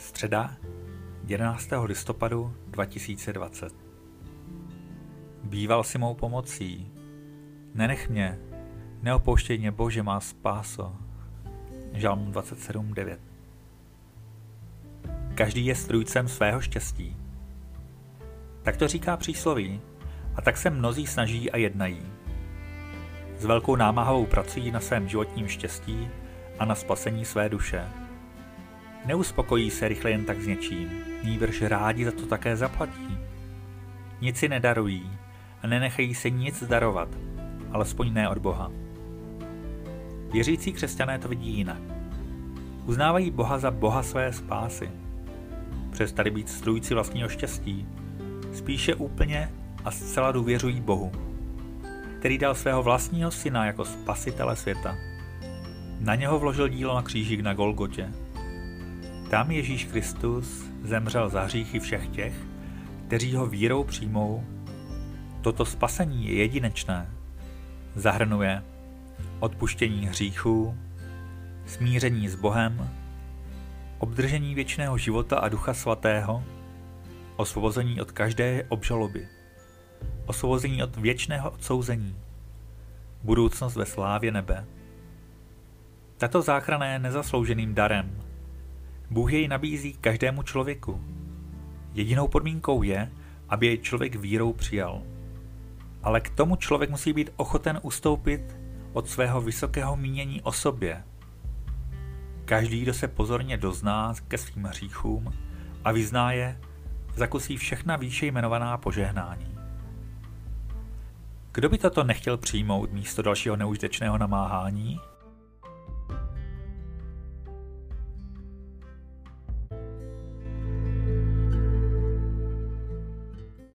Středa 11. listopadu 2020 Býval si mou pomocí. Nenech mě, neopouštěj mě, Bože, má spáso. Žalm 27.9 Každý je strůjcem svého štěstí. Tak to říká přísloví a tak se mnozí snaží a jednají. S velkou námahou pracují na svém životním štěstí a na spasení své duše. Neuspokojí se rychle jen tak s něčím, nýbrž rádi za to také zaplatí. Nic si nedarují a nenechají se nic darovat, alespoň ne od Boha. Věřící křesťané to vidí jinak. Uznávají Boha za Boha své spásy. Přestali být strůjci vlastního štěstí. Spíše úplně a zcela důvěřují Bohu, který dal svého vlastního syna jako spasitele světa. Na něho vložil dílo na křížík na Golgotě. Tam Ježíš Kristus zemřel za hříchy všech těch, kteří ho vírou přijmou. Toto spasení je jedinečné. Zahrnuje odpuštění hříchů, smíření s Bohem, obdržení věčného života a ducha svatého, osvobození od každé obžaloby, osvobození od věčného odsouzení, budoucnost ve slávě nebe. Tato záchrana je nezaslouženým darem. Bůh jej nabízí každému člověku. Jedinou podmínkou je, aby jej člověk vírou přijal. Ale k tomu člověk musí být ochoten ustoupit od svého vysokého mínění o sobě. Každý, kdo se pozorně dozná ke svým hříchům a vyzná je, zakusí všechna výše jmenovaná požehnání. Kdo by toto nechtěl přijmout místo dalšího neužitečného namáhání?